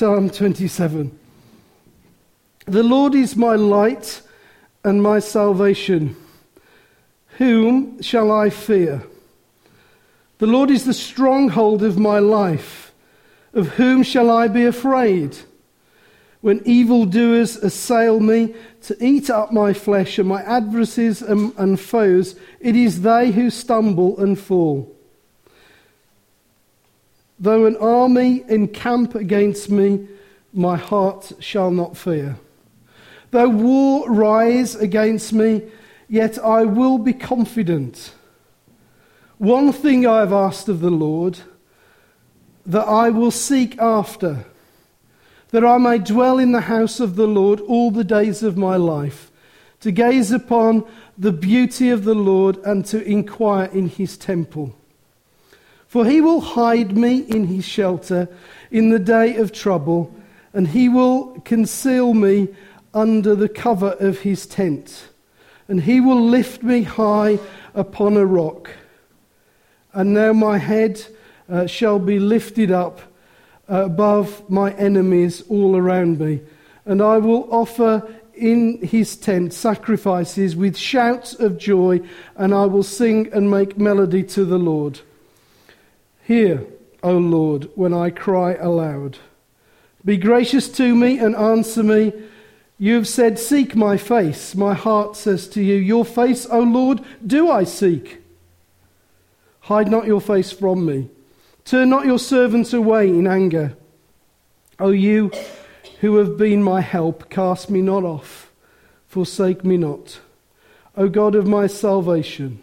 Psalm 27. The Lord is my light and my salvation. Whom shall I fear? The Lord is the stronghold of my life. Of whom shall I be afraid? When evildoers assail me to eat up my flesh and my adversaries and, and foes, it is they who stumble and fall. Though an army encamp against me, my heart shall not fear. Though war rise against me, yet I will be confident. One thing I have asked of the Lord, that I will seek after, that I may dwell in the house of the Lord all the days of my life, to gaze upon the beauty of the Lord and to inquire in his temple. For he will hide me in his shelter in the day of trouble, and he will conceal me under the cover of his tent. And he will lift me high upon a rock. And now my head uh, shall be lifted up above my enemies all around me. And I will offer in his tent sacrifices with shouts of joy, and I will sing and make melody to the Lord. Hear, O Lord, when I cry aloud. Be gracious to me and answer me. You have said, Seek my face. My heart says to you, Your face, O Lord, do I seek. Hide not your face from me. Turn not your servants away in anger. O you who have been my help, cast me not off. Forsake me not. O God of my salvation.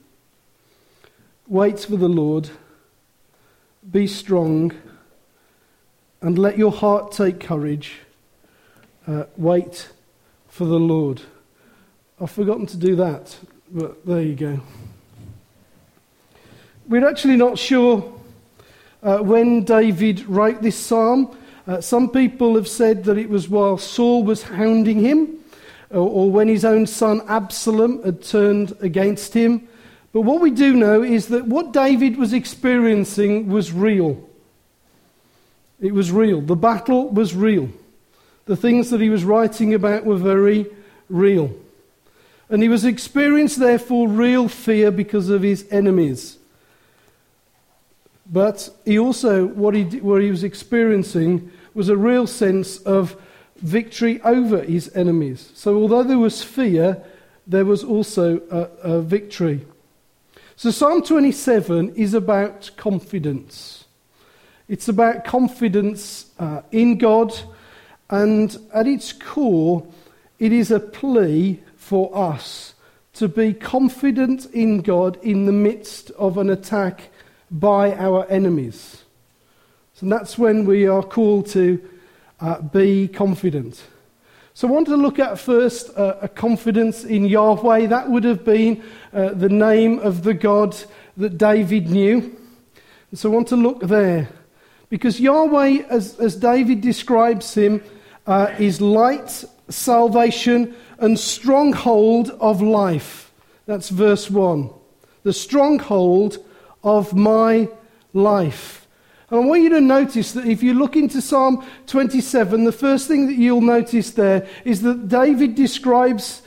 Wait for the Lord. Be strong. And let your heart take courage. Uh, wait for the Lord. I've forgotten to do that, but there you go. We're actually not sure uh, when David wrote this psalm. Uh, some people have said that it was while Saul was hounding him, or, or when his own son Absalom had turned against him. But what we do know is that what David was experiencing was real. It was real. The battle was real. The things that he was writing about were very real. And he was experiencing, therefore, real fear because of his enemies. But he also, what he, what he was experiencing was a real sense of victory over his enemies. So, although there was fear, there was also a, a victory. So, Psalm 27 is about confidence. It's about confidence uh, in God, and at its core, it is a plea for us to be confident in God in the midst of an attack by our enemies. So that's when we are called to uh, be confident. So I want to look at first uh, a confidence in Yahweh. That would have been uh, the name of the God that David knew. And so I want to look there. Because Yahweh, as, as David describes him, uh, is light, salvation, and stronghold of life. That's verse 1. The stronghold of my life. And I want you to notice that if you look into Psalm 27, the first thing that you'll notice there is that David describes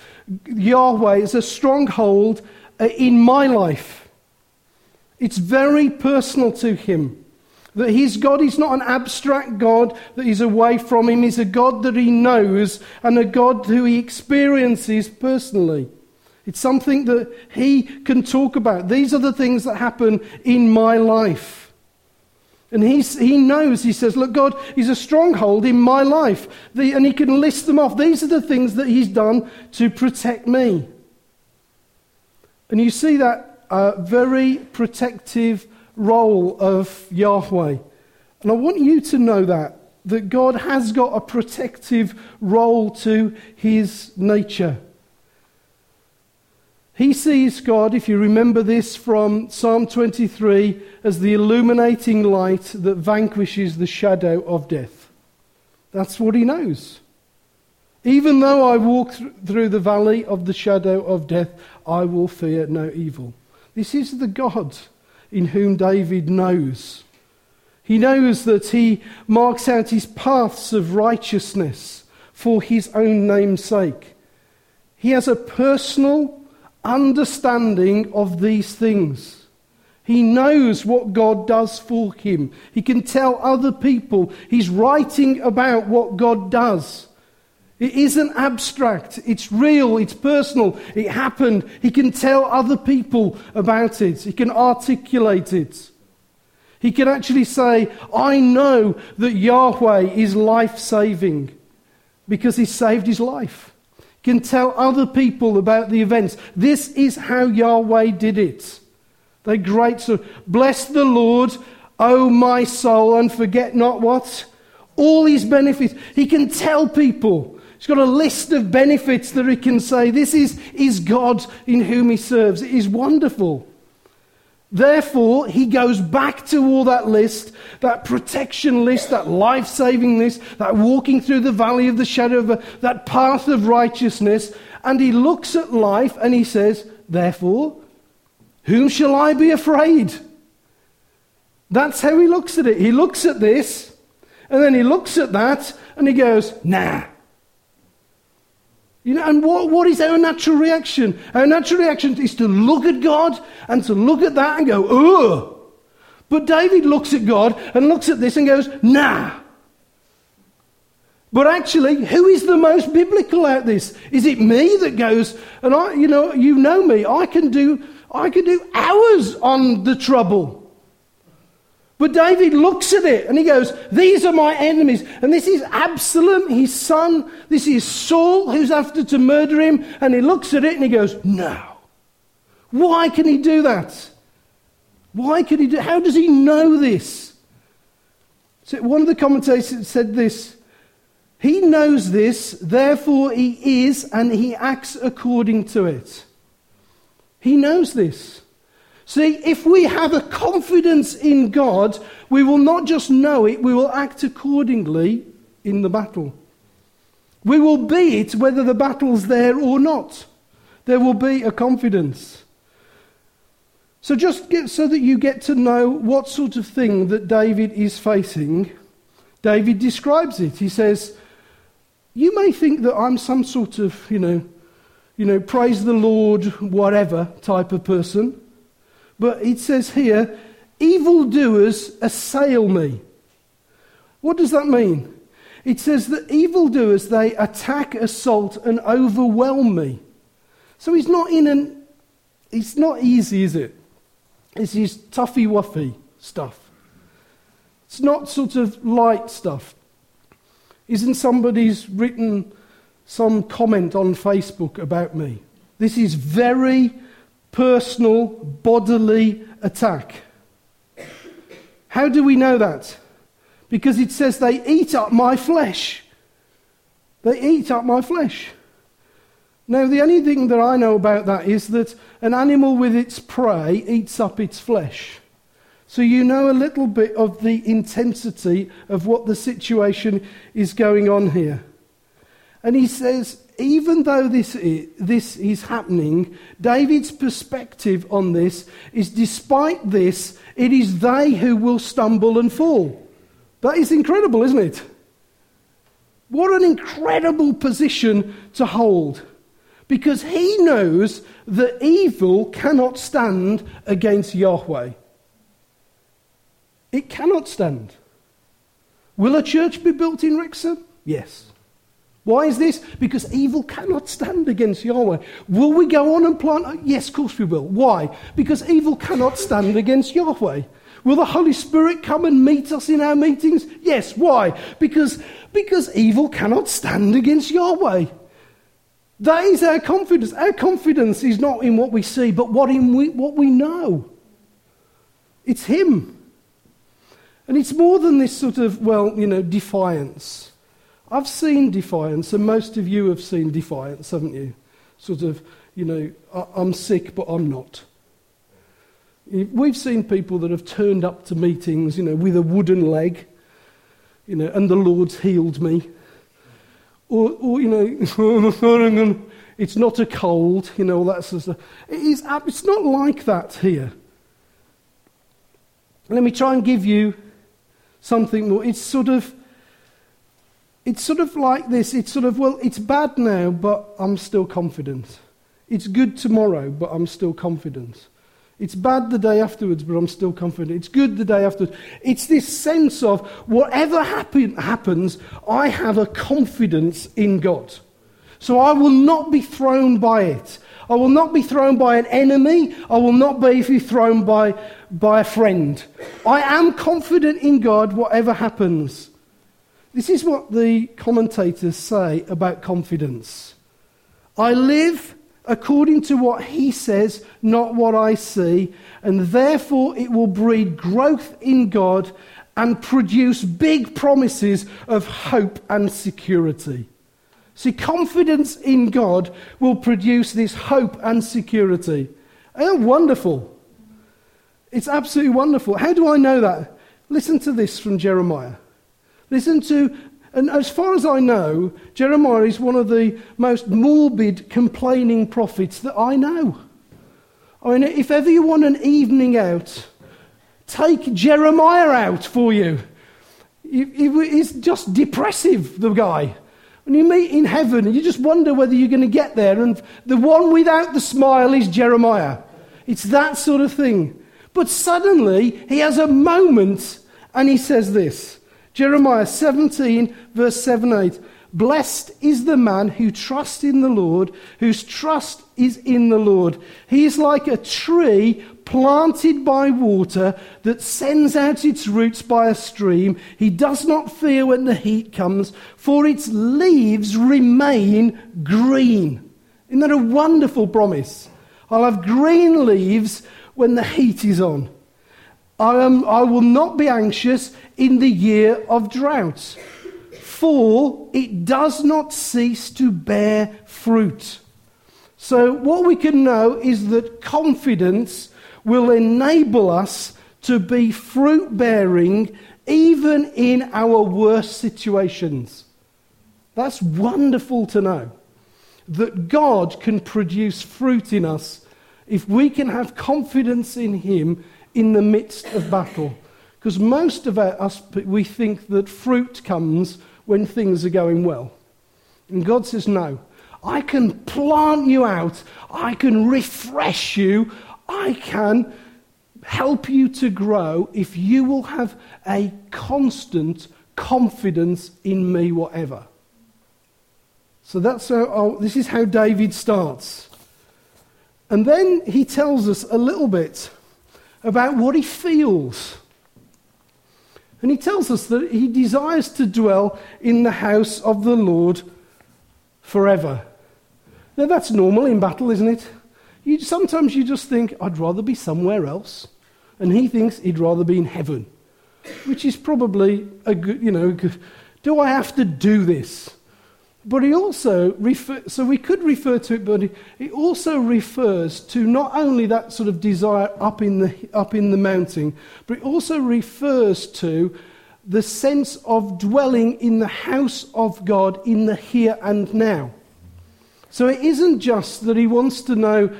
Yahweh as a stronghold uh, in my life. It's very personal to him. That his God is not an abstract God that is away from him, he's a God that he knows and a God who he experiences personally. It's something that he can talk about. These are the things that happen in my life. And he's, he knows, he says, Look, God is a stronghold in my life. The, and he can list them off. These are the things that he's done to protect me. And you see that uh, very protective role of Yahweh. And I want you to know that that God has got a protective role to his nature. He sees God, if you remember this from Psalm 23, as the illuminating light that vanquishes the shadow of death. That's what he knows. Even though I walk th- through the valley of the shadow of death, I will fear no evil. This is the God in whom David knows. He knows that he marks out his paths of righteousness for his own name's sake. He has a personal understanding of these things. He knows what God does for him. He can tell other people. He's writing about what God does. It isn't abstract, it's real, it's personal, it happened. He can tell other people about it, he can articulate it. He can actually say, I know that Yahweh is life saving because he saved his life. Can tell other people about the events. This is how Yahweh did it. They're great. So, bless the Lord, O my soul, and forget not what? All his benefits. He can tell people He's got a list of benefits that he can say, This is, is God in whom he serves. It is wonderful. Therefore, he goes back to all that list, that protection list, that life saving list, that walking through the valley of the shadow of a, that path of righteousness, and he looks at life and he says, Therefore, whom shall I be afraid? That's how he looks at it. He looks at this, and then he looks at that, and he goes, Nah. You know, and what, what is our natural reaction? Our natural reaction is to look at God and to look at that and go, ugh. But David looks at God and looks at this and goes, nah. But actually, who is the most biblical at this? Is it me that goes, and I, you know, you know me, I can do, I can do hours on the trouble. But David looks at it and he goes, These are my enemies. And this is Absalom, his son. This is Saul, who's after to murder him. And he looks at it and he goes, No. Why can he do that? Why can he do How does he know this? So one of the commentators said this He knows this, therefore he is, and he acts according to it. He knows this. See, if we have a confidence in God, we will not just know it, we will act accordingly in the battle. We will be it whether the battle's there or not. There will be a confidence. So, just get, so that you get to know what sort of thing that David is facing, David describes it. He says, You may think that I'm some sort of, you know, you know, praise the Lord, whatever type of person. But it says here, evildoers assail me. What does that mean? It says that evildoers, they attack, assault, and overwhelm me. So he's not in an, it's not easy, is it? It's his toughy wuffy stuff. It's not sort of light stuff. Isn't somebody's written some comment on Facebook about me? This is very personal bodily attack. How do we know that? Because it says they eat up my flesh. They eat up my flesh. Now, the only thing that I know about that is that an animal with its prey eats up its flesh. So you know a little bit of the intensity of what the situation is going on here. And he says, even though this is, this is happening, David's perspective on this is despite this, it is they who will stumble and fall. That is incredible, isn't it? What an incredible position to hold. Because he knows that evil cannot stand against Yahweh. It cannot stand. Will a church be built in Wrexham? Yes. Why is this? Because evil cannot stand against Yahweh. Will we go on and plant? Yes, of course we will. Why? Because evil cannot stand against Yahweh. Will the Holy Spirit come and meet us in our meetings? Yes. Why? Because, because evil cannot stand against Yahweh. That is our confidence. Our confidence is not in what we see, but what, in we, what we know. It's Him. And it's more than this sort of, well, you know, defiance. I've seen defiance, and most of you have seen defiance, haven't you? Sort of, you know, I'm sick, but I'm not. We've seen people that have turned up to meetings, you know, with a wooden leg, you know, and the Lord's healed me. Or, or you know, it's not a cold, you know, all that sort of stuff. It is, it's not like that here. Let me try and give you something more. It's sort of, it's sort of like this. It's sort of, well, it's bad now, but I'm still confident. It's good tomorrow, but I'm still confident. It's bad the day afterwards, but I'm still confident. It's good the day afterwards. It's this sense of whatever happen, happens, I have a confidence in God. So I will not be thrown by it. I will not be thrown by an enemy. I will not be thrown by, by a friend. I am confident in God, whatever happens. This is what the commentators say about confidence. I live according to what he says, not what I see, and therefore it will breed growth in God and produce big promises of hope and security. See, confidence in God will produce this hope and security. That wonderful? It's absolutely wonderful. How do I know that? Listen to this from Jeremiah. Listen to and as far as I know, Jeremiah is one of the most morbid, complaining prophets that I know. I mean, if ever you want an evening out, take Jeremiah out for you. He's just depressive, the guy. When you meet in heaven, and you just wonder whether you're going to get there, and the one without the smile is Jeremiah. It's that sort of thing. But suddenly, he has a moment, and he says this Jeremiah 17, verse 7 8. Blessed is the man who trusts in the Lord, whose trust is in the Lord. He is like a tree planted by water that sends out its roots by a stream. He does not fear when the heat comes, for its leaves remain green. Isn't that a wonderful promise? I'll have green leaves when the heat is on. I, am, I will not be anxious in the year of drought, for it does not cease to bear fruit. So, what we can know is that confidence will enable us to be fruit bearing even in our worst situations. That's wonderful to know. That God can produce fruit in us if we can have confidence in Him in the midst of battle. Because most of us, we think that fruit comes when things are going well. And God says, no. I can plant you out. I can refresh you. I can help you to grow if you will have a constant confidence in me, whatever. So that's how, oh, this is how David starts. And then he tells us a little bit about what he feels. And he tells us that he desires to dwell in the house of the Lord forever. Now, that's normal in battle, isn't it? You, sometimes you just think, I'd rather be somewhere else. And he thinks he'd rather be in heaven, which is probably a good, you know, do I have to do this? But he also refer, so we could refer to it, but he also refers to not only that sort of desire up in the up in the mountain, but it also refers to the sense of dwelling in the house of God in the here and now. So it isn't just that he wants to know,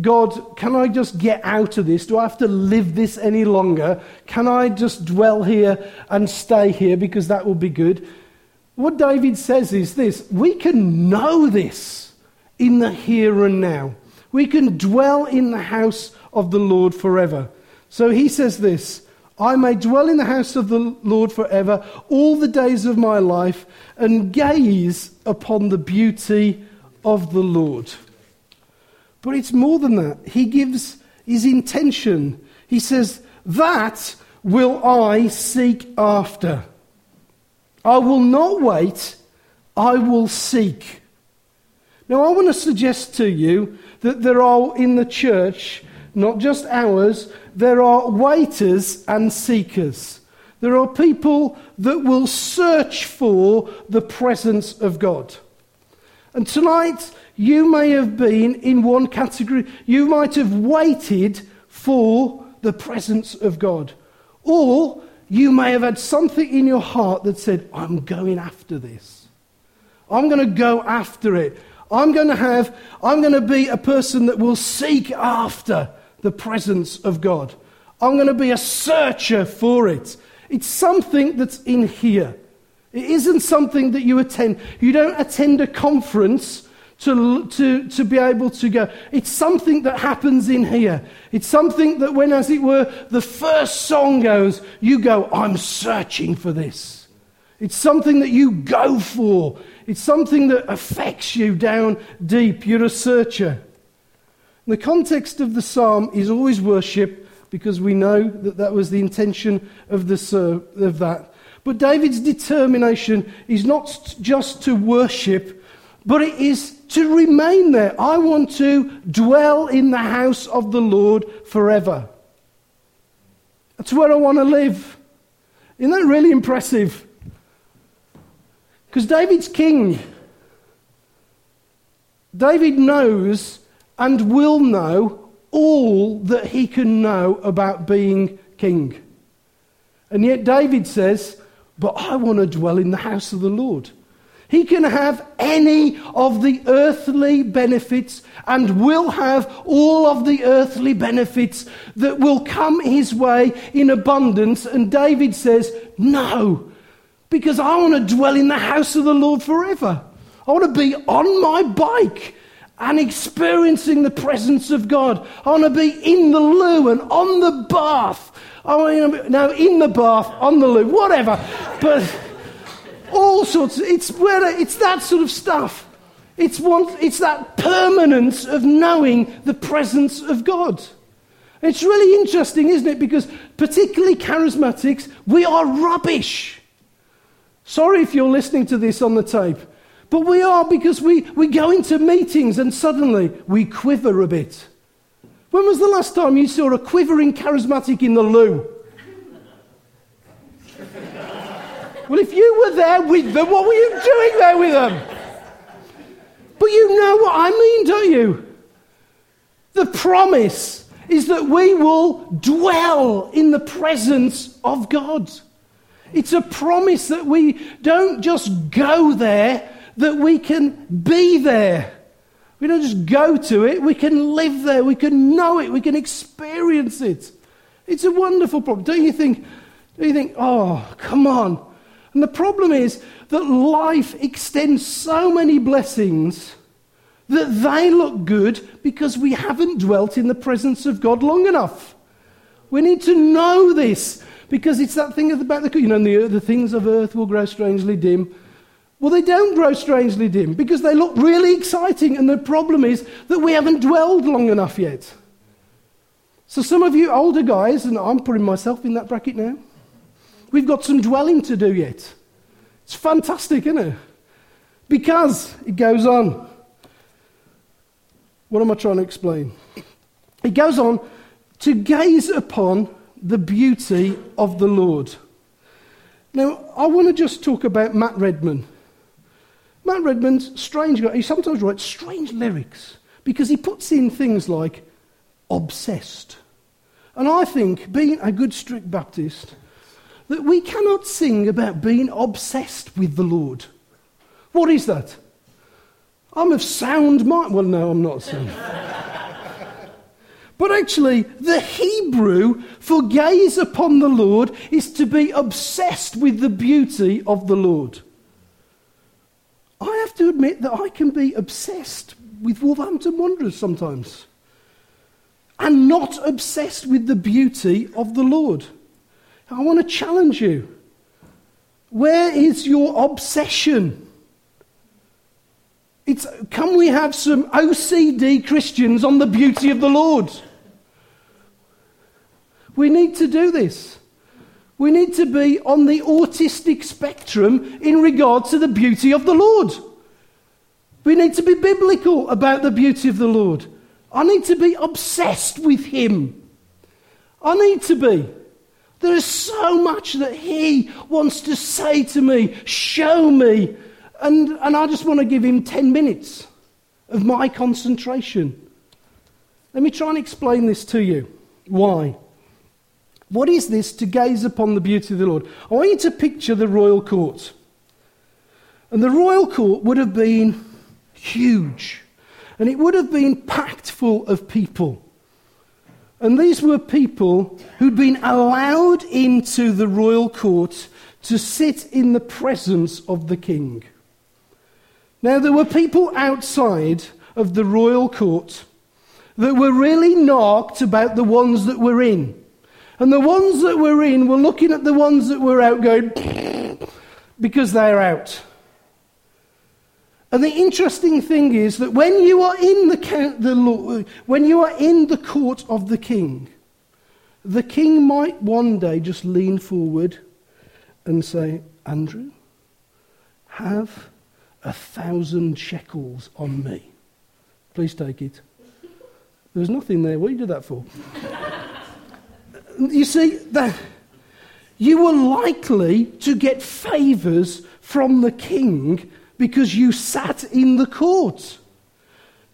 God, can I just get out of this? Do I have to live this any longer? Can I just dwell here and stay here because that will be good? What David says is this we can know this in the here and now. We can dwell in the house of the Lord forever. So he says this I may dwell in the house of the Lord forever, all the days of my life, and gaze upon the beauty of the Lord. But it's more than that. He gives his intention. He says, That will I seek after. I will not wait, I will seek. Now, I want to suggest to you that there are in the church, not just ours, there are waiters and seekers. There are people that will search for the presence of God. And tonight, you may have been in one category. You might have waited for the presence of God. Or you may have had something in your heart that said, I'm going after this. I'm going to go after it. I'm going to have, I'm going to be a person that will seek after the presence of God. I'm going to be a searcher for it. It's something that's in here. It isn't something that you attend. You don't attend a conference to, to, to be able to go. It's something that happens in here. It's something that, when, as it were, the first song goes, you go, I'm searching for this. It's something that you go for. It's something that affects you down deep. You're a searcher. The context of the psalm is always worship because we know that that was the intention of, the, of that. But David's determination is not just to worship, but it is to remain there. I want to dwell in the house of the Lord forever. That's where I want to live. Isn't that really impressive? Because David's king. David knows and will know all that he can know about being king. And yet David says, But I want to dwell in the house of the Lord. He can have any of the earthly benefits and will have all of the earthly benefits that will come his way in abundance. And David says, No, because I want to dwell in the house of the Lord forever. I want to be on my bike and experiencing the presence of God. I want to be in the loo and on the bath. I want to be, now in the bath, on the loo, whatever. But all sorts. Of, it's where it's that sort of stuff. It's one, It's that permanence of knowing the presence of God. It's really interesting, isn't it? Because particularly charismatics, we are rubbish. Sorry if you're listening to this on the tape. But we are because we, we go into meetings and suddenly we quiver a bit. When was the last time you saw a quivering charismatic in the loo? Well, if you were there with them, what were you doing there with them? But you know what I mean, don't you? The promise is that we will dwell in the presence of God. It's a promise that we don't just go there that we can be there. We don't just go to it, we can live there, we can know it, we can experience it. It's a wonderful problem. Don't you think, don't you think, oh, come on. And the problem is that life extends so many blessings that they look good because we haven't dwelt in the presence of God long enough. We need to know this because it's that thing about the, you know, the, the things of earth will grow strangely dim well, they don't grow strangely dim because they look really exciting, and the problem is that we haven't dwelled long enough yet. So, some of you older guys, and I'm putting myself in that bracket now, we've got some dwelling to do yet. It's fantastic, isn't it? Because it goes on. What am I trying to explain? It goes on to gaze upon the beauty of the Lord. Now, I want to just talk about Matt Redman. Matt Redman's strange guy. He sometimes writes strange lyrics because he puts in things like obsessed. And I think, being a good strict Baptist, that we cannot sing about being obsessed with the Lord. What is that? I'm of sound mind. Well, no, I'm not sound. but actually, the Hebrew for gaze upon the Lord is to be obsessed with the beauty of the Lord. I have to admit that I can be obsessed with Wolverhampton Wanderers sometimes and not obsessed with the beauty of the Lord. I want to challenge you. Where is your obsession? It's, can we have some OCD Christians on the beauty of the Lord? We need to do this. We need to be on the autistic spectrum in regard to the beauty of the Lord. We need to be biblical about the beauty of the Lord. I need to be obsessed with Him. I need to be. There is so much that He wants to say to me, show me. And, and I just want to give Him 10 minutes of my concentration. Let me try and explain this to you. Why? What is this to gaze upon the beauty of the Lord? I want you to picture the royal court. And the royal court would have been huge. And it would have been packed full of people. And these were people who'd been allowed into the royal court to sit in the presence of the king. Now, there were people outside of the royal court that were really knocked about the ones that were in. And the ones that were in were looking at the ones that were out going, because they're out. And the interesting thing is that when you are in the, the when you are in the court of the king, the king might one day just lean forward and say, Andrew, have a thousand shekels on me. Please take it. There's nothing there. What do you do that for? you see, that you were likely to get favours from the king because you sat in the court.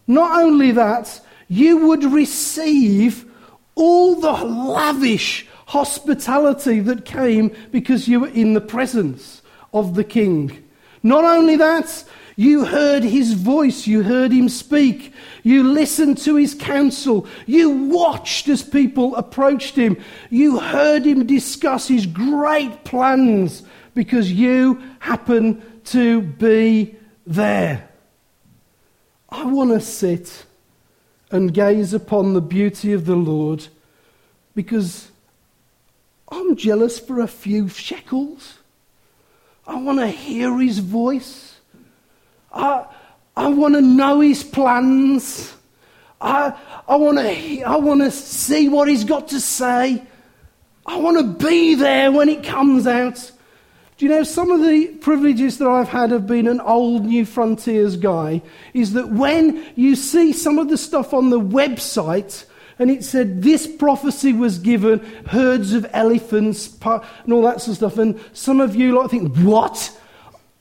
Not only that, you would receive all the lavish hospitality that came because you were in the presence of the king. Not only that, you heard his voice, you heard him speak, you listened to his counsel, you watched as people approached him, you heard him discuss his great plans because you happened to be there. I want to sit and gaze upon the beauty of the Lord because I'm jealous for a few shekels. I want to hear his voice. I, I want to know his plans. I, I want to I want to see what he's got to say. I want to be there when it comes out. Do you know some of the privileges that I've had of being an old New Frontiers guy is that when you see some of the stuff on the website and it said this prophecy was given, herds of elephants, and all that sort of stuff. And some of you like think, what?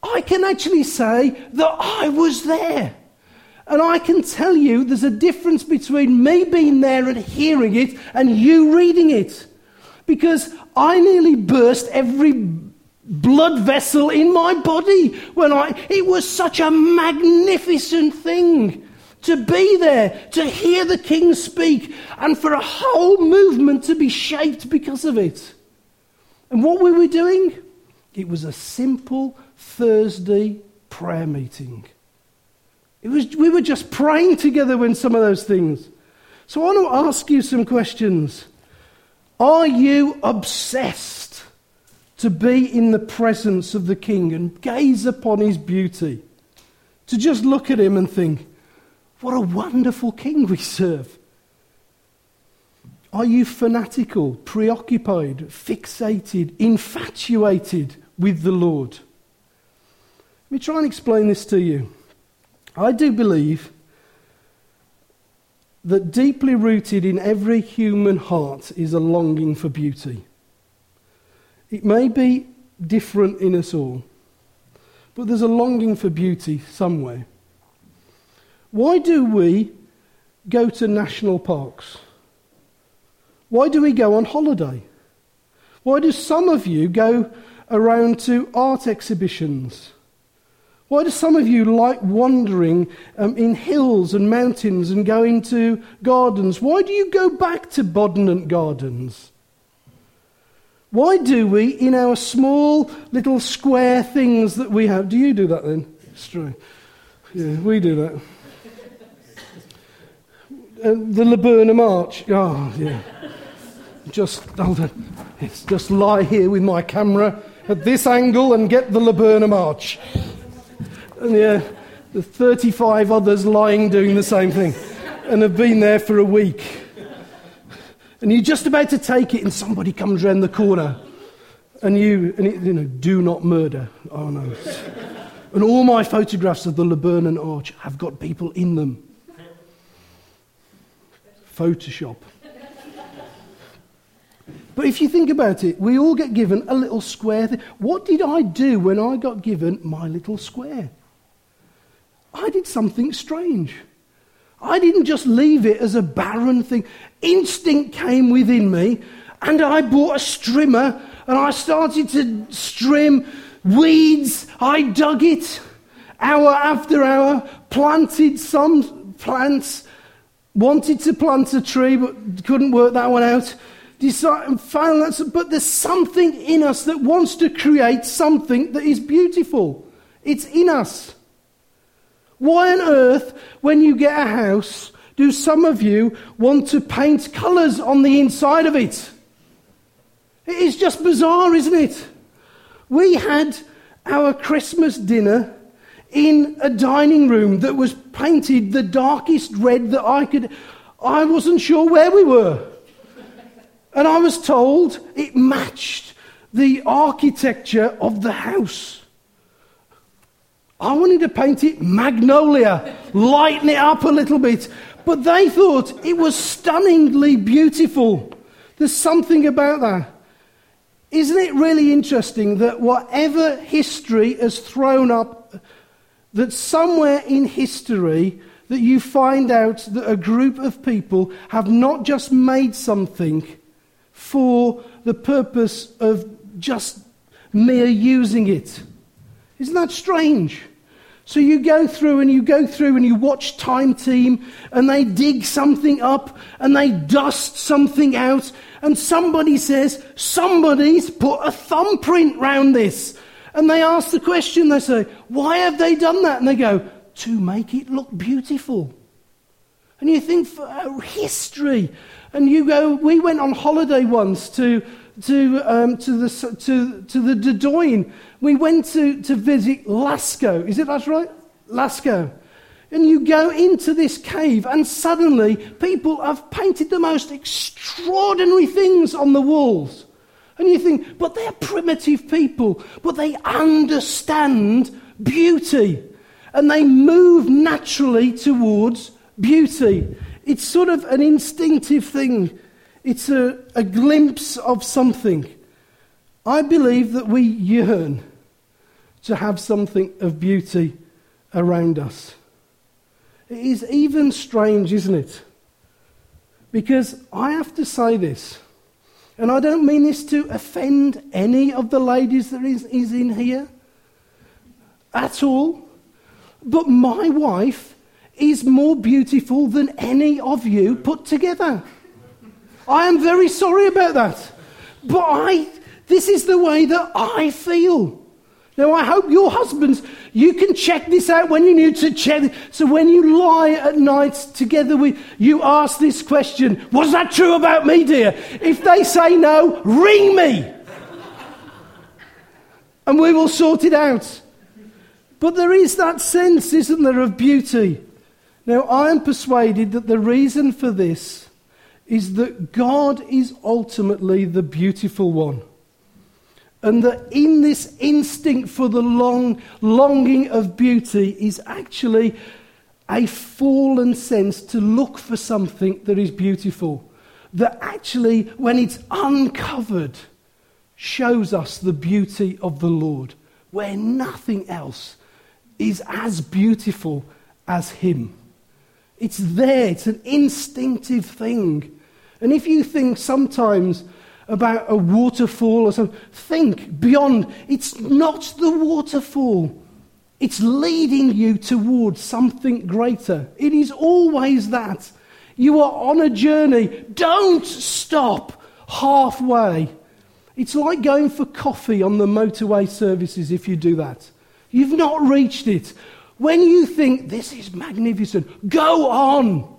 I can actually say that I was there. And I can tell you there's a difference between me being there and hearing it and you reading it. Because I nearly burst every blood vessel in my body when I. It was such a magnificent thing to be there, to hear the king speak, and for a whole movement to be shaped because of it. And what were we doing? It was a simple Thursday prayer meeting. It was, we were just praying together when some of those things. So I want to ask you some questions. Are you obsessed to be in the presence of the king and gaze upon his beauty? To just look at him and think, what a wonderful king we serve. Are you fanatical, preoccupied, fixated, infatuated with the Lord? Let me try and explain this to you. I do believe that deeply rooted in every human heart is a longing for beauty. It may be different in us all, but there's a longing for beauty somewhere. Why do we go to national parks? Why do we go on holiday? Why do some of you go around to art exhibitions? Why do some of you like wandering um, in hills and mountains and going to gardens? Why do you go back to Bodnant Gardens? Why do we, in our small little square things that we have, do you do that then? True. Yeah, we do that. Uh, the Laburnum Arch. Oh, yeah. Just, hold on. It's just lie here with my camera at this angle and get the Laburnum Arch. And yeah, the 35 others lying doing the same thing and have been there for a week. And you're just about to take it, and somebody comes round the corner, and you, and it, you know, do not murder. Oh no. and all my photographs of the Laburnum Arch have got people in them. Photoshop. But if you think about it, we all get given a little square thing. What did I do when I got given my little square? I did something strange. I didn't just leave it as a barren thing. Instinct came within me, and I bought a strimmer and I started to strim weeds. I dug it hour after hour, planted some plants, wanted to plant a tree but couldn't work that one out. Decided, but there's something in us that wants to create something that is beautiful. It's in us. Why on earth, when you get a house, do some of you want to paint colours on the inside of it? It is just bizarre, isn't it? We had our Christmas dinner in a dining room that was painted the darkest red that I could. I wasn't sure where we were. And I was told it matched the architecture of the house. I wanted to paint it magnolia, lighten it up a little bit. But they thought it was stunningly beautiful. There's something about that. Isn't it really interesting that whatever history has thrown up, that somewhere in history, that you find out that a group of people have not just made something for the purpose of just mere using it. Isn't that strange? So you go through and you go through and you watch Time Team and they dig something up and they dust something out and somebody says, somebody's put a thumbprint round this. And they ask the question, they say, why have they done that? And they go, to make it look beautiful. And you think, for uh, history. And you go, we went on holiday once to, to, um, to, the, to, to the Dordogne. We went to, to visit Lascaux. Is it that's right? Lascaux. And you go into this cave, and suddenly people have painted the most extraordinary things on the walls. And you think, but they're primitive people, but they understand beauty. And they move naturally towards beauty. It's sort of an instinctive thing, it's a, a glimpse of something. I believe that we yearn to have something of beauty around us. It is even strange, isn't it? Because I have to say this, and I don't mean this to offend any of the ladies that is, is in here at all, but my wife is more beautiful than any of you put together. I am very sorry about that. But I, this is the way that I feel. Now, I hope your husbands, you can check this out when you need to check. So, when you lie at night together with, you ask this question Was that true about me, dear? If they say no, ring me. and we will sort it out. But there is that sense, isn't there, of beauty. Now, I am persuaded that the reason for this is that God is ultimately the beautiful one. And that in this instinct for the long, longing of beauty is actually a fallen sense to look for something that is beautiful. That actually, when it's uncovered, shows us the beauty of the Lord, where nothing else is as beautiful as Him. It's there, it's an instinctive thing. And if you think sometimes about a waterfall or something. Think beyond. It's not the waterfall. It's leading you towards something greater. It is always that. You are on a journey. Don't stop halfway. It's like going for coffee on the motorway services if you do that. You've not reached it. When you think this is magnificent, go on.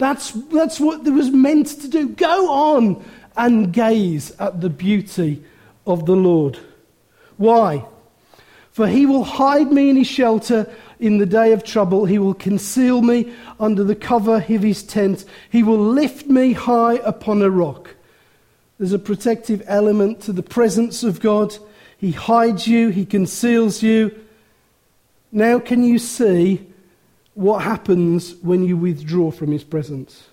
That's, that's what it was meant to do. Go on and gaze at the beauty of the Lord. Why? For he will hide me in his shelter in the day of trouble. He will conceal me under the cover of his tent. He will lift me high upon a rock. There's a protective element to the presence of God. He hides you, he conceals you. Now, can you see what happens when you withdraw from his presence?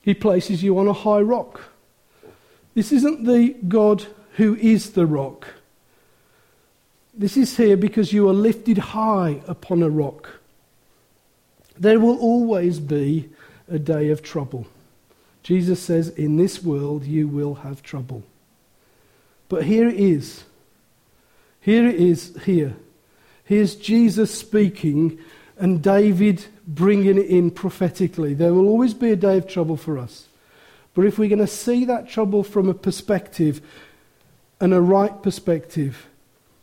He places you on a high rock. This isn't the God who is the rock. This is here because you are lifted high upon a rock. There will always be a day of trouble. Jesus says, In this world you will have trouble. But here it is. Here it is, here. Here's Jesus speaking and David bringing it in prophetically. There will always be a day of trouble for us. But if we're going to see that trouble from a perspective and a right perspective,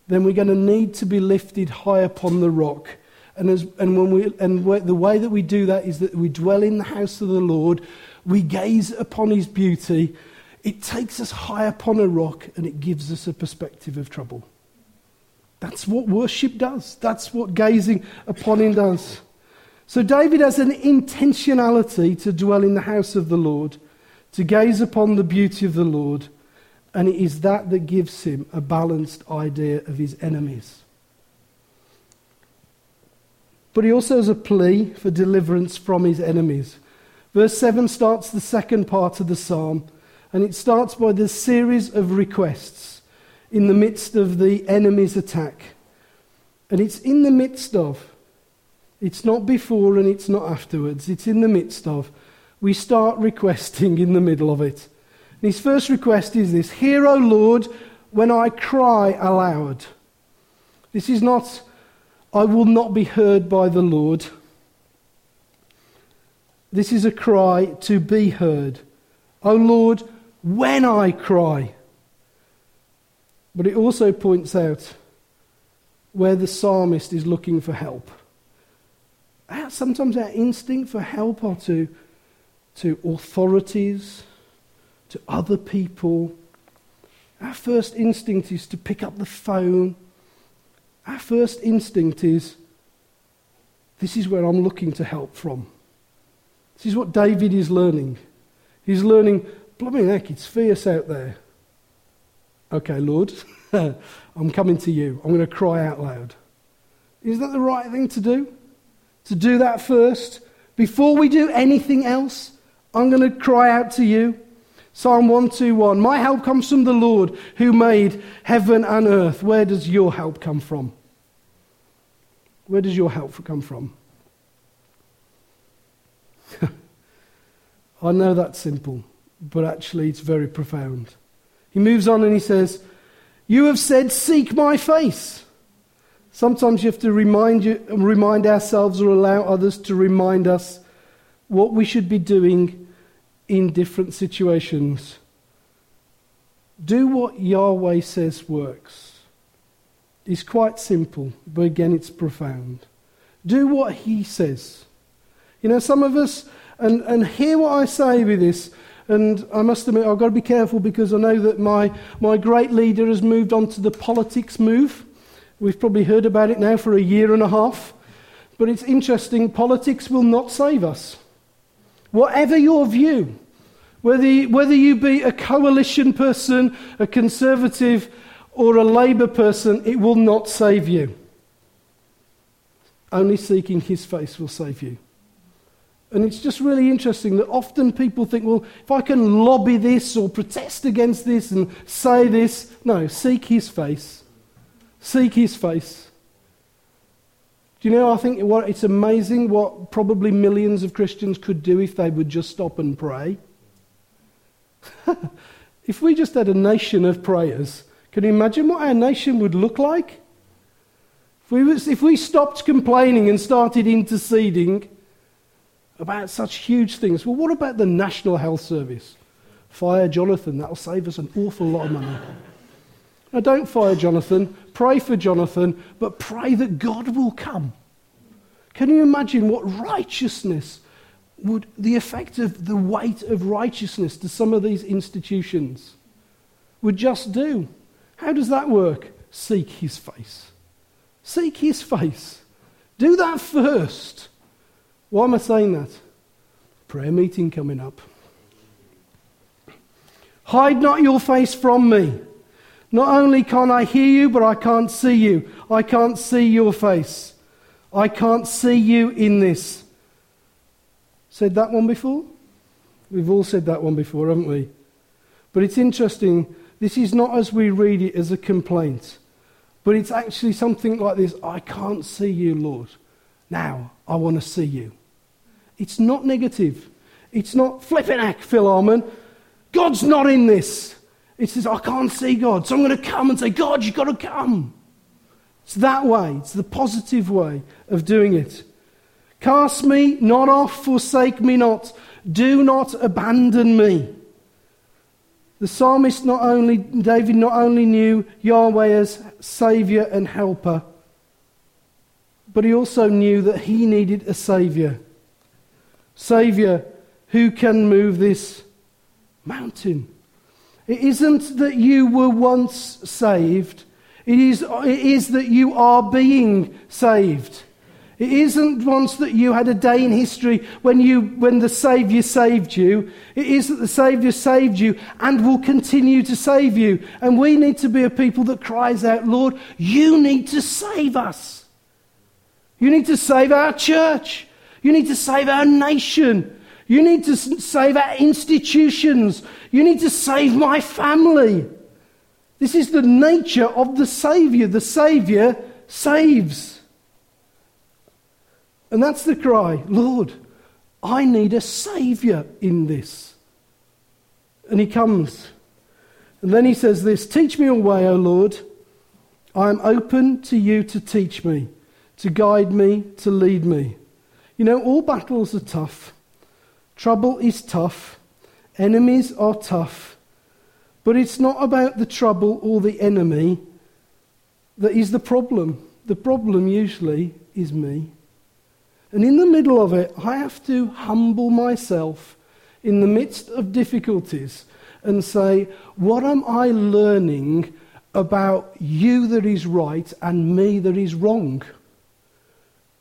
then we're going to need to be lifted high upon the rock. And, as, and, when we, and the way that we do that is that we dwell in the house of the Lord, we gaze upon his beauty, it takes us high upon a rock, and it gives us a perspective of trouble. That's what worship does. That's what gazing upon him does. So David has an intentionality to dwell in the house of the Lord, to gaze upon the beauty of the Lord, and it is that that gives him a balanced idea of his enemies. But he also has a plea for deliverance from his enemies. Verse 7 starts the second part of the psalm, and it starts by this series of requests in the midst of the enemy's attack. And it's in the midst of, it's not before and it's not afterwards, it's in the midst of. We start requesting in the middle of it. And his first request is this Hear, O Lord, when I cry aloud. This is not, I will not be heard by the Lord. This is a cry to be heard. O Lord, when I cry. But it also points out where the psalmist is looking for help. Uh, sometimes our instinct for help are to, to authorities, to other people. Our first instinct is to pick up the phone. Our first instinct is this is where I'm looking to help from. This is what David is learning. He's learning, blooming heck, it's fierce out there. Okay, Lord, I'm coming to you. I'm going to cry out loud. Is that the right thing to do? To do that first? Before we do anything else, I'm going to cry out to you. Psalm 121 My help comes from the Lord who made heaven and earth. Where does your help come from? Where does your help come from? I know that's simple, but actually it's very profound. He moves on and he says, You have said, Seek my face. Sometimes you have to remind, you, remind ourselves or allow others to remind us what we should be doing in different situations. Do what Yahweh says works. It's quite simple, but again, it's profound. Do what He says. You know, some of us, and, and hear what I say with this, and I must admit, I've got to be careful because I know that my, my great leader has moved on to the politics move. We've probably heard about it now for a year and a half. But it's interesting, politics will not save us. Whatever your view, whether whether you be a coalition person, a conservative, or a Labour person, it will not save you. Only seeking his face will save you. And it's just really interesting that often people think, well, if I can lobby this or protest against this and say this, no, seek his face. Seek his face. Do you know, I think what, it's amazing what probably millions of Christians could do if they would just stop and pray. if we just had a nation of prayers, can you imagine what our nation would look like? If we, was, if we stopped complaining and started interceding, about such huge things. Well, what about the National Health Service? Fire Jonathan, that'll save us an awful lot of money. Now, don't fire Jonathan, pray for Jonathan, but pray that God will come. Can you imagine what righteousness would, the effect of the weight of righteousness to some of these institutions would just do? How does that work? Seek his face. Seek his face. Do that first. Why am I saying that? Prayer meeting coming up. Hide not your face from me. Not only can't I hear you, but I can't see you. I can't see your face. I can't see you in this. Said that one before? We've all said that one before, haven't we? But it's interesting, this is not as we read it as a complaint, but it's actually something like this I can't see you, Lord. Now I want to see you. It's not negative. It's not flipping act, Phil Harmon. God's not in this. It says, I can't see God, so I'm going to come and say, God, you've got to come. It's that way. It's the positive way of doing it. Cast me not off, forsake me not. Do not abandon me. The psalmist not only, David not only knew Yahweh as Saviour and Helper, but he also knew that he needed a Saviour. Saviour who can move this mountain. It isn't that you were once saved, it is, it is that you are being saved. It isn't once that you had a day in history when, you, when the Saviour saved you. It is that the Saviour saved you and will continue to save you. And we need to be a people that cries out, Lord, you need to save us. You need to save our church. You need to save our nation. You need to save our institutions. You need to save my family. This is the nature of the Saviour. The Saviour saves. And that's the cry Lord, I need a Saviour in this. And he comes. And then he says this Teach me your way, O Lord. I am open to you to teach me, to guide me, to lead me. You know, all battles are tough. Trouble is tough. Enemies are tough. But it's not about the trouble or the enemy that is the problem. The problem usually is me. And in the middle of it, I have to humble myself in the midst of difficulties and say, What am I learning about you that is right and me that is wrong?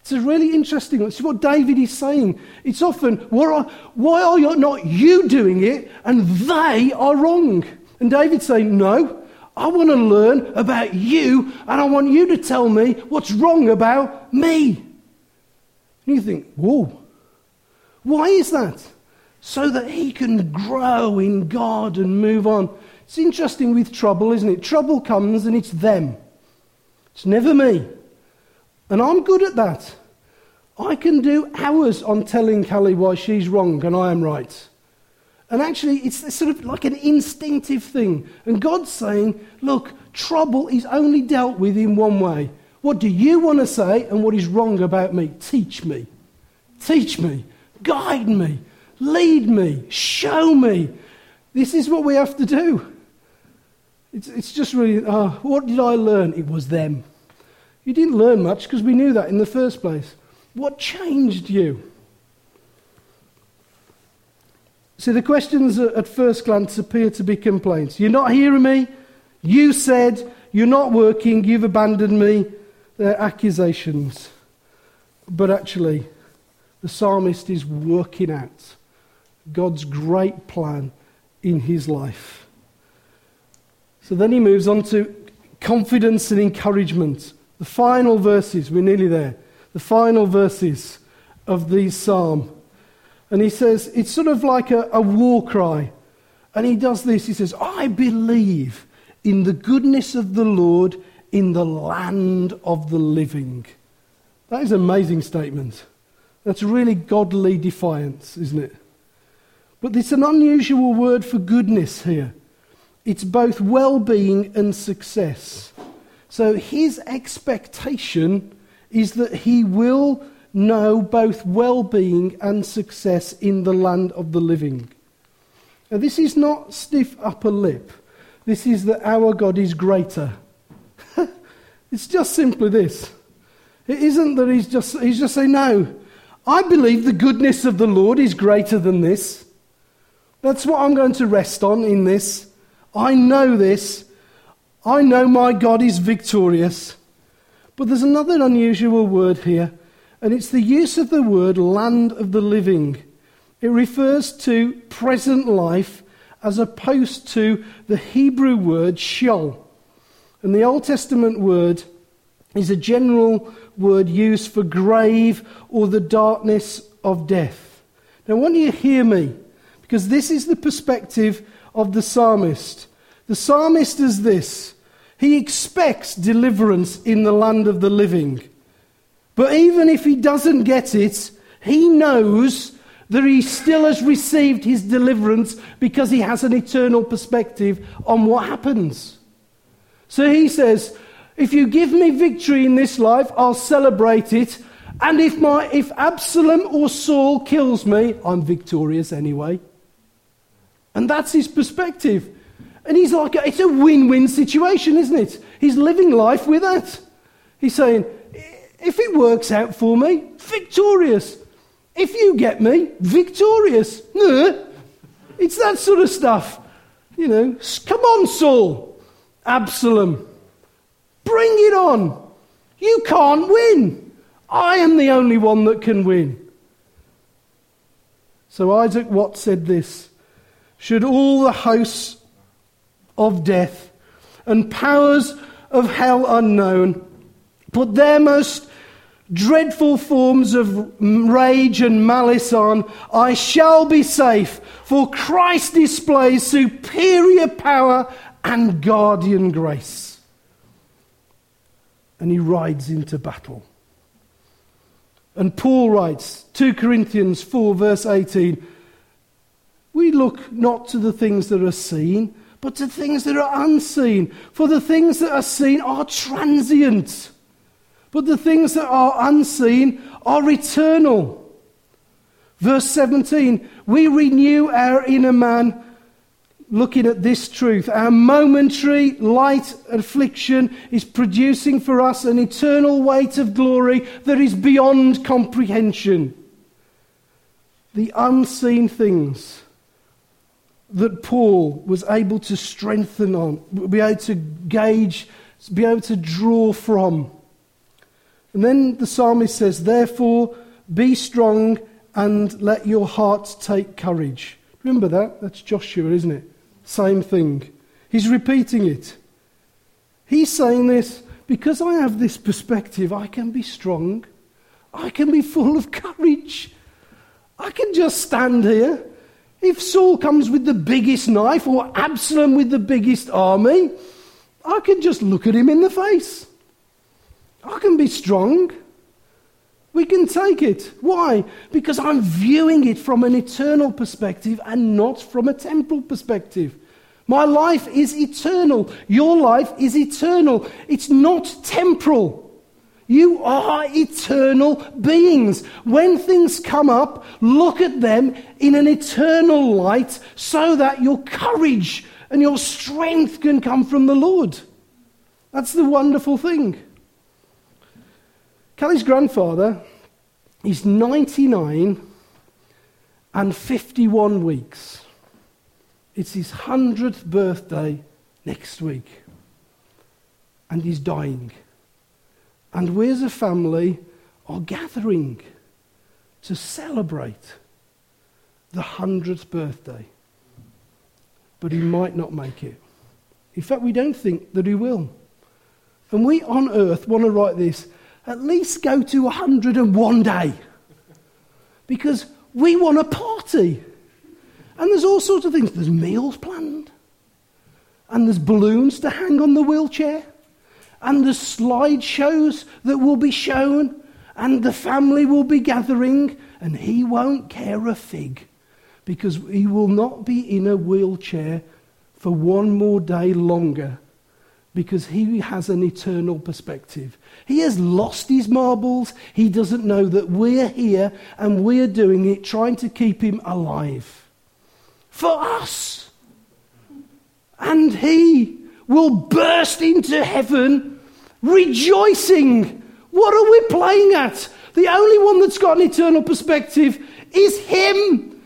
It's a really interesting. It's what David is saying. It's often, why are you not you doing it and they are wrong? And David's saying, no, I want to learn about you and I want you to tell me what's wrong about me. And you think, whoa, why is that? So that he can grow in God and move on. It's interesting with trouble, isn't it? Trouble comes and it's them. It's never me. And I'm good at that. I can do hours on telling Callie why she's wrong and I am right. And actually, it's sort of like an instinctive thing. And God's saying, look, trouble is only dealt with in one way. What do you want to say and what is wrong about me? Teach me. Teach me. Guide me. Lead me. Show me. This is what we have to do. It's, it's just really, uh, what did I learn? It was them. You didn't learn much because we knew that in the first place. What changed you? See, the questions at first glance appear to be complaints. You're not hearing me. You said you're not working. You've abandoned me. They're accusations. But actually, the psalmist is working out God's great plan in his life. So then he moves on to confidence and encouragement. The final verses, we're nearly there. The final verses of the psalm. And he says, it's sort of like a, a war cry. And he does this. He says, I believe in the goodness of the Lord in the land of the living. That is an amazing statement. That's really godly defiance, isn't it? But it's an unusual word for goodness here. It's both well being and success. So his expectation is that he will know both well being and success in the land of the living. Now, this is not stiff upper lip. This is that our God is greater. it's just simply this. It isn't that he's just, he's just saying, no, I believe the goodness of the Lord is greater than this. That's what I'm going to rest on in this. I know this. I know my God is victorious. But there's another unusual word here, and it's the use of the word land of the living. It refers to present life as opposed to the Hebrew word Sheol. And the Old Testament word is a general word used for grave or the darkness of death. Now, I want you hear me because this is the perspective of the psalmist. The psalmist is this he expects deliverance in the land of the living. But even if he doesn't get it, he knows that he still has received his deliverance because he has an eternal perspective on what happens. So he says, If you give me victory in this life, I'll celebrate it. And if, my, if Absalom or Saul kills me, I'm victorious anyway. And that's his perspective. And he's like, it's a win win situation, isn't it? He's living life with that. He's saying, if it works out for me, victorious. If you get me, victorious. It's that sort of stuff. You know, come on, Saul, Absalom, bring it on. You can't win. I am the only one that can win. So Isaac Watts said this Should all the hosts of death and powers of hell unknown put their most dreadful forms of rage and malice on, I shall be safe, for Christ displays superior power and guardian grace. And he rides into battle. And Paul writes, 2 Corinthians 4, verse 18, We look not to the things that are seen, but to things that are unseen. For the things that are seen are transient but the things that are unseen are eternal. Verse 17 We renew our inner man looking at this truth. Our momentary light affliction is producing for us an eternal weight of glory that is beyond comprehension. The unseen things that Paul was able to strengthen on, be able to gauge, be able to draw from and then the psalmist says, Therefore, be strong and let your heart take courage. Remember that? That's Joshua, isn't it? Same thing. He's repeating it. He's saying this because I have this perspective, I can be strong. I can be full of courage. I can just stand here. If Saul comes with the biggest knife or Absalom with the biggest army, I can just look at him in the face. I can be strong. We can take it. Why? Because I'm viewing it from an eternal perspective and not from a temporal perspective. My life is eternal. Your life is eternal. It's not temporal. You are eternal beings. When things come up, look at them in an eternal light so that your courage and your strength can come from the Lord. That's the wonderful thing. Kelly's grandfather is 99 and 51 weeks. It's his 100th birthday next week. And he's dying. And we as a family are gathering to celebrate the 100th birthday. But he might not make it. In fact, we don't think that he will. And we on earth want to write this at least go to 101 day because we want a party. And there's all sorts of things. There's meals planned, and there's balloons to hang on the wheelchair, and the slideshows that will be shown, and the family will be gathering, and he won't care a fig because he will not be in a wheelchair for one more day longer because he has an eternal perspective. He has lost his marbles. He doesn't know that we're here and we're doing it, trying to keep him alive. For us. And he will burst into heaven rejoicing. What are we playing at? The only one that's got an eternal perspective is him.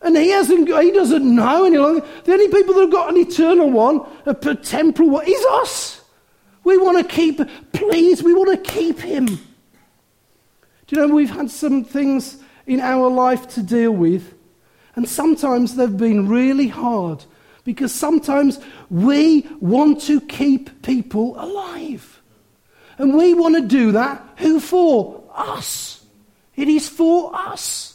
And he hasn't, he doesn't know any longer. The only people that have got an eternal one, a temporal one, is us. We want to keep, please, we want to keep him. Do you know, we've had some things in our life to deal with, and sometimes they've been really hard because sometimes we want to keep people alive. And we want to do that. Who for? Us. It is for us.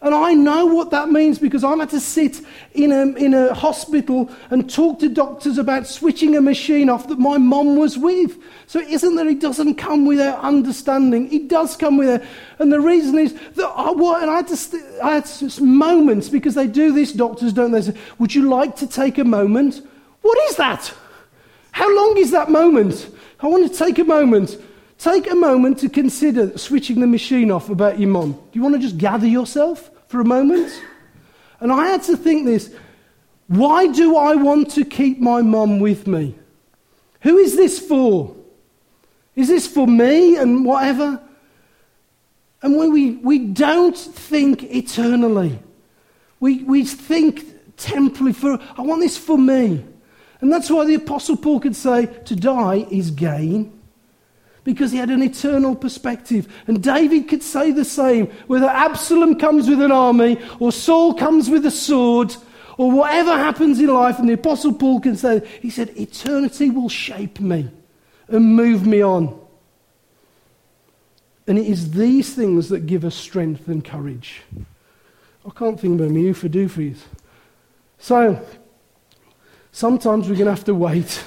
And I know what that means because I've had to sit in a, in a hospital and talk to doctors about switching a machine off that my mom was with. So it isn't that it doesn't come without understanding, it does come with it. And the reason is that I, and I had, to st- I had moments because they do this, doctors don't they? Say, Would you like to take a moment? What is that? How long is that moment? I want to take a moment. Take a moment to consider switching the machine off about your mom. Do you want to just gather yourself for a moment? And I had to think this why do I want to keep my mom with me? Who is this for? Is this for me and whatever? And when we, we don't think eternally, we, we think temporally for, I want this for me. And that's why the Apostle Paul could say, to die is gain because he had an eternal perspective. And David could say the same whether Absalom comes with an army or Saul comes with a sword or whatever happens in life. And the Apostle Paul can say, he said, eternity will shape me and move me on. And it is these things that give us strength and courage. I can't think about me for doofies. So, sometimes we're going to have to wait.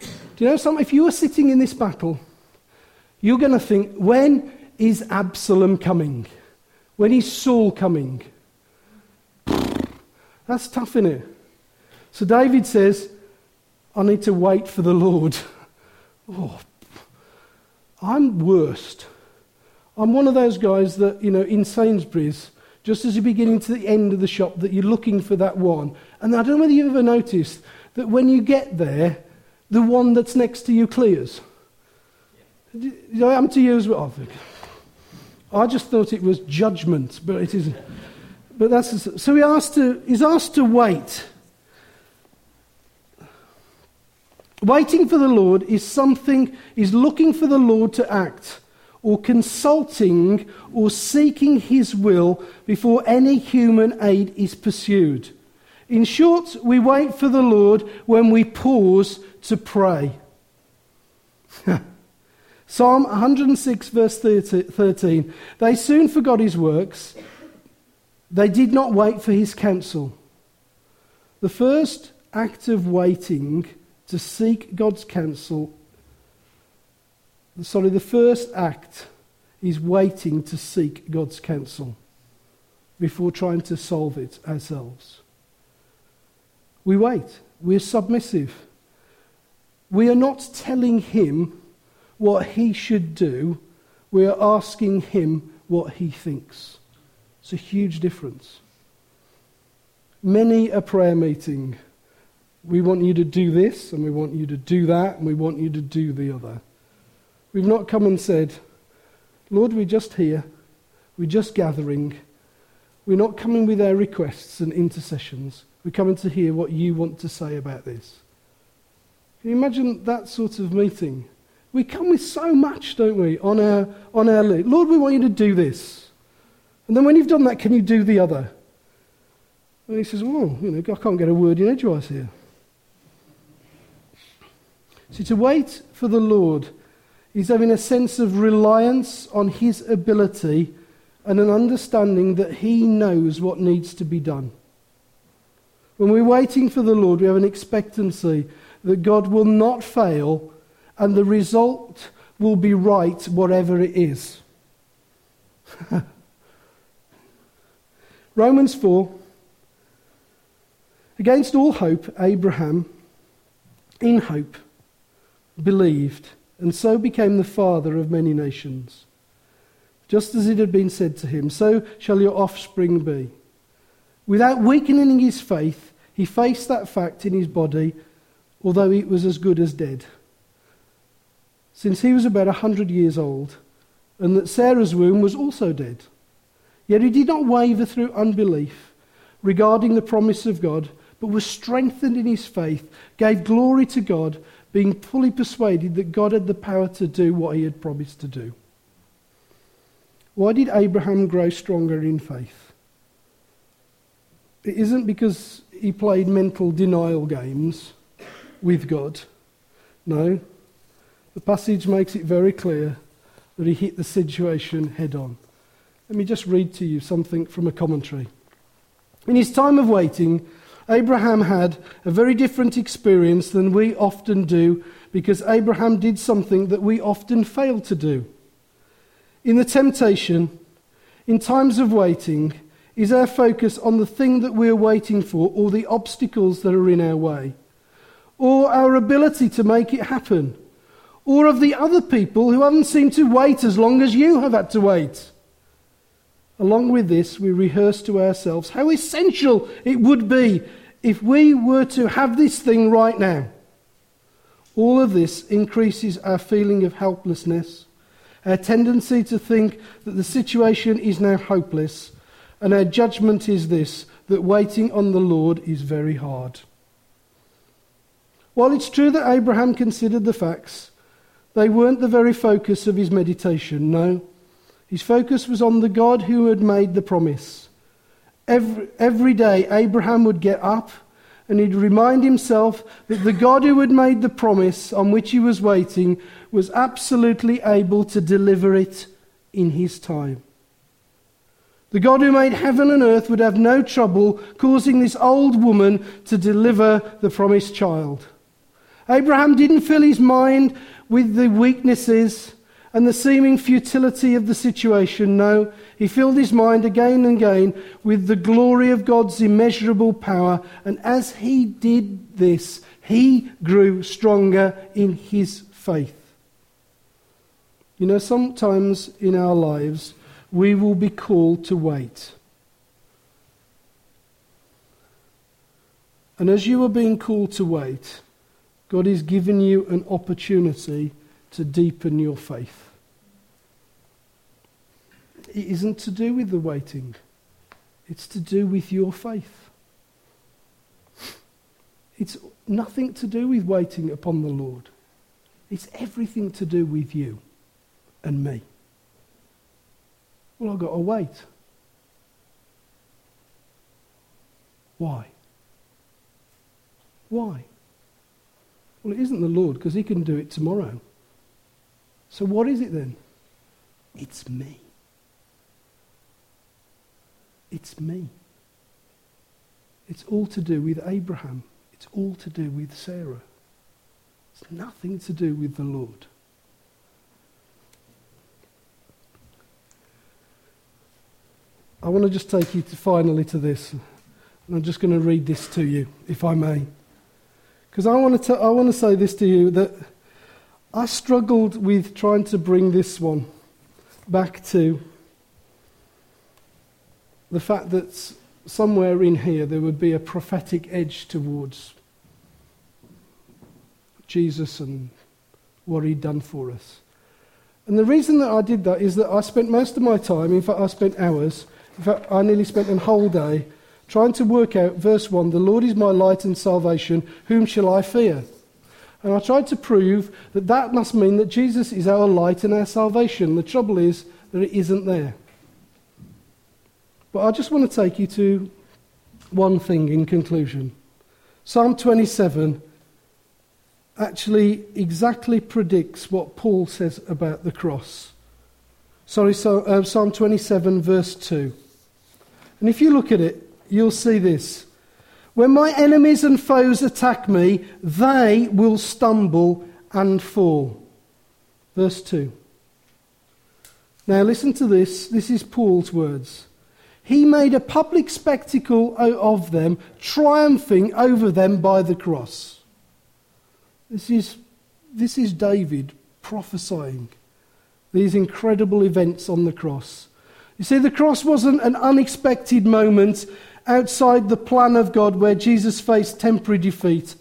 Do you know something? If you were sitting in this battle, you're going to think, when is Absalom coming? When is Saul coming? That's tough, isn't it? So David says, I need to wait for the Lord. Oh, I'm worst. I'm one of those guys that, you know, in Sainsbury's, just as you're beginning to the end of the shop, that you're looking for that one. And I don't know whether you've ever noticed that when you get there, the one that's next to you clears. I happen to you? I just thought it was judgment, but it isn't. But that's so he asked to, he's asked to wait. Waiting for the Lord is something, is looking for the Lord to act, or consulting or seeking his will before any human aid is pursued. In short, we wait for the Lord when we pause to pray. Psalm 106, verse 13. They soon forgot his works. They did not wait for his counsel. The first act of waiting to seek God's counsel, sorry, the first act is waiting to seek God's counsel before trying to solve it ourselves. We wait. We're submissive. We are not telling him what he should do, we are asking him what he thinks. It's a huge difference. Many a prayer meeting, we want you to do this, and we want you to do that, and we want you to do the other. We've not come and said, Lord, we're just here, we're just gathering. We're not coming with our requests and intercessions. We're coming to hear what you want to say about this. Can you imagine that sort of meeting? We come with so much, don't we, on our, on our list. Lord, we want you to do this. And then when you've done that, can you do the other? And he says, well, you know, I can't get a word in edgewise here. See, to wait for the Lord is having a sense of reliance on his ability and an understanding that he knows what needs to be done. When we're waiting for the Lord, we have an expectancy that God will not fail and the result will be right, whatever it is. Romans 4 Against all hope, Abraham, in hope, believed, and so became the father of many nations. Just as it had been said to him, so shall your offspring be. Without weakening his faith, he faced that fact in his body, although it was as good as dead since he was about a hundred years old, and that Sarah's womb was also dead. Yet he did not waver through unbelief regarding the promise of God, but was strengthened in his faith, gave glory to God, being fully persuaded that God had the power to do what he had promised to do. Why did Abraham grow stronger in faith? It isn't because he played mental denial games with God. No, the passage makes it very clear that he hit the situation head on. Let me just read to you something from a commentary. In his time of waiting, Abraham had a very different experience than we often do because Abraham did something that we often fail to do. In the temptation, in times of waiting, is our focus on the thing that we're waiting for or the obstacles that are in our way, or our ability to make it happen, or of the other people who haven't seemed to wait as long as you have had to wait. Along with this, we rehearse to ourselves how essential it would be if we were to have this thing right now. All of this increases our feeling of helplessness, our tendency to think that the situation is now hopeless, and our judgment is this that waiting on the Lord is very hard. While it's true that Abraham considered the facts, they weren't the very focus of his meditation, no. His focus was on the God who had made the promise. Every, every day, Abraham would get up and he'd remind himself that the God who had made the promise on which he was waiting was absolutely able to deliver it in his time. The God who made heaven and earth would have no trouble causing this old woman to deliver the promised child. Abraham didn't fill his mind with the weaknesses and the seeming futility of the situation. No, he filled his mind again and again with the glory of God's immeasurable power. And as he did this, he grew stronger in his faith. You know, sometimes in our lives, we will be called to wait. And as you are being called to wait, God is giving you an opportunity to deepen your faith. It isn't to do with the waiting, it's to do with your faith. It's nothing to do with waiting upon the Lord, it's everything to do with you and me. Well, I've got to wait. Why? Why? Well, it isn't the Lord because He can do it tomorrow. So, what is it then? It's me. It's me. It's all to do with Abraham. It's all to do with Sarah. It's nothing to do with the Lord. I want to just take you to finally to this. And I'm just going to read this to you, if I may. Because I want to, I want to say this to you that I struggled with trying to bring this one back to the fact that somewhere in here there would be a prophetic edge towards Jesus and what he'd done for us. And the reason that I did that is that I spent most of my time, in fact, I spent hours, in fact, I nearly spent a whole day trying to work out verse 1 The Lord is my light and salvation, whom shall I fear? And I tried to prove that that must mean that Jesus is our light and our salvation. The trouble is that it isn't there. But I just want to take you to one thing in conclusion. Psalm 27 actually exactly predicts what Paul says about the cross. Sorry, so, uh, Psalm 27, verse 2. And if you look at it, you'll see this. When my enemies and foes attack me, they will stumble and fall. Verse 2. Now listen to this. This is Paul's words. He made a public spectacle of them, triumphing over them by the cross. This is, this is David prophesying these incredible events on the cross. You see, the cross wasn't an unexpected moment outside the plan of God where Jesus faced temporary defeat.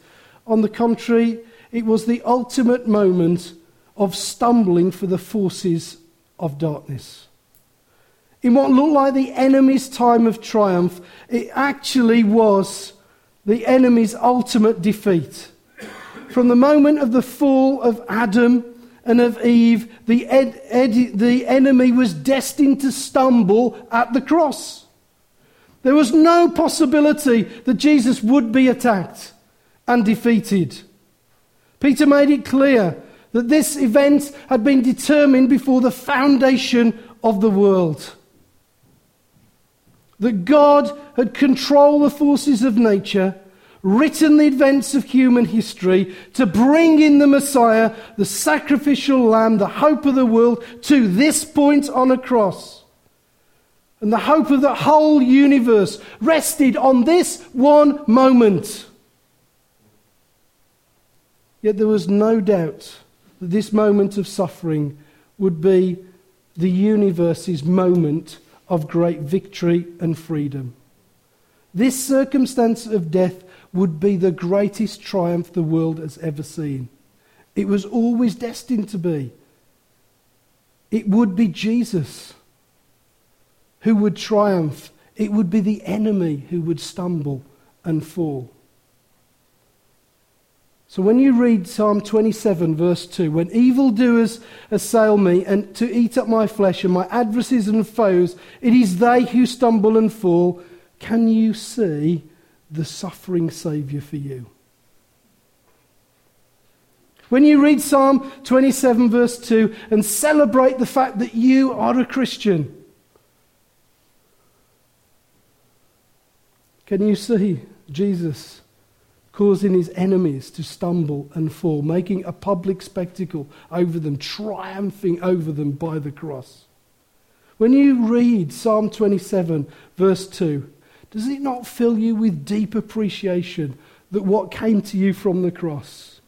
On the contrary, it was the ultimate moment of stumbling for the forces of darkness. In what looked like the enemy's time of triumph, it actually was the enemy's ultimate defeat. From the moment of the fall of Adam and of Eve, the, ed, ed, the enemy was destined to stumble at the cross. There was no possibility that Jesus would be attacked and defeated. Peter made it clear that this event had been determined before the foundation of the world. that God had controlled the forces of nature, written the events of human history to bring in the Messiah, the sacrificial lamb, the hope of the world, to this point on a cross. And the hope of the whole universe rested on this one moment. Yet there was no doubt that this moment of suffering would be the universe's moment of great victory and freedom. This circumstance of death would be the greatest triumph the world has ever seen. It was always destined to be. It would be Jesus who would triumph. It would be the enemy who would stumble and fall. So when you read Psalm 27, verse 2, when evildoers assail me and to eat up my flesh and my adversaries and foes, it is they who stumble and fall. Can you see the suffering Saviour for you? When you read Psalm 27, verse 2, and celebrate the fact that you are a Christian, can you see Jesus causing his enemies to stumble and fall, making a public spectacle over them, triumphing over them by the cross. When you read Psalm 27, verse 2, does it not fill you with deep appreciation that what came to you from the cross?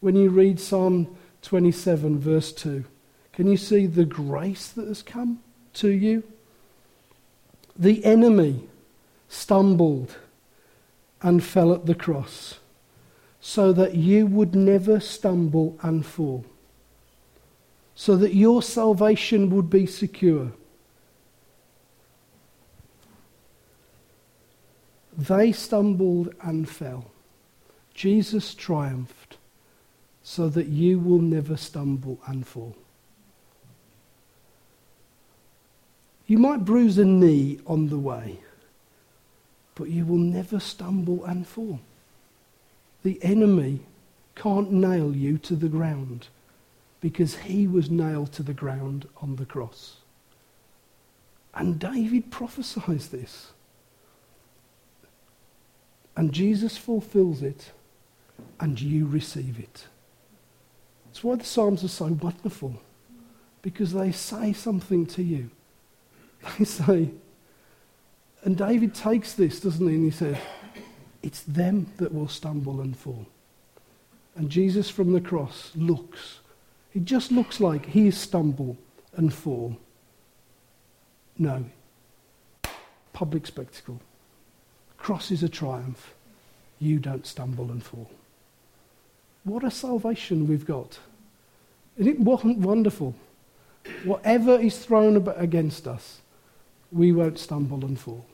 When you read Psalm 27, verse 2, can you see the grace that has come to you? The enemy stumbled and fell at the cross so that you would never stumble and fall, so that your salvation would be secure. They stumbled and fell. Jesus triumphed so that you will never stumble and fall. You might bruise a knee on the way but you will never stumble and fall. The enemy can't nail you to the ground because he was nailed to the ground on the cross. And David prophesies this. And Jesus fulfills it, and you receive it. That's why the Psalms are so wonderful, because they say something to you. They say, and David takes this, doesn't he? And he says, It's them that will stumble and fall. And Jesus from the cross looks. He just looks like he stumble and fall. No. Public spectacle. Cross is a triumph. You don't stumble and fall. What a salvation we've got. Isn't it wonderful? Whatever is thrown against us, we won't stumble and fall.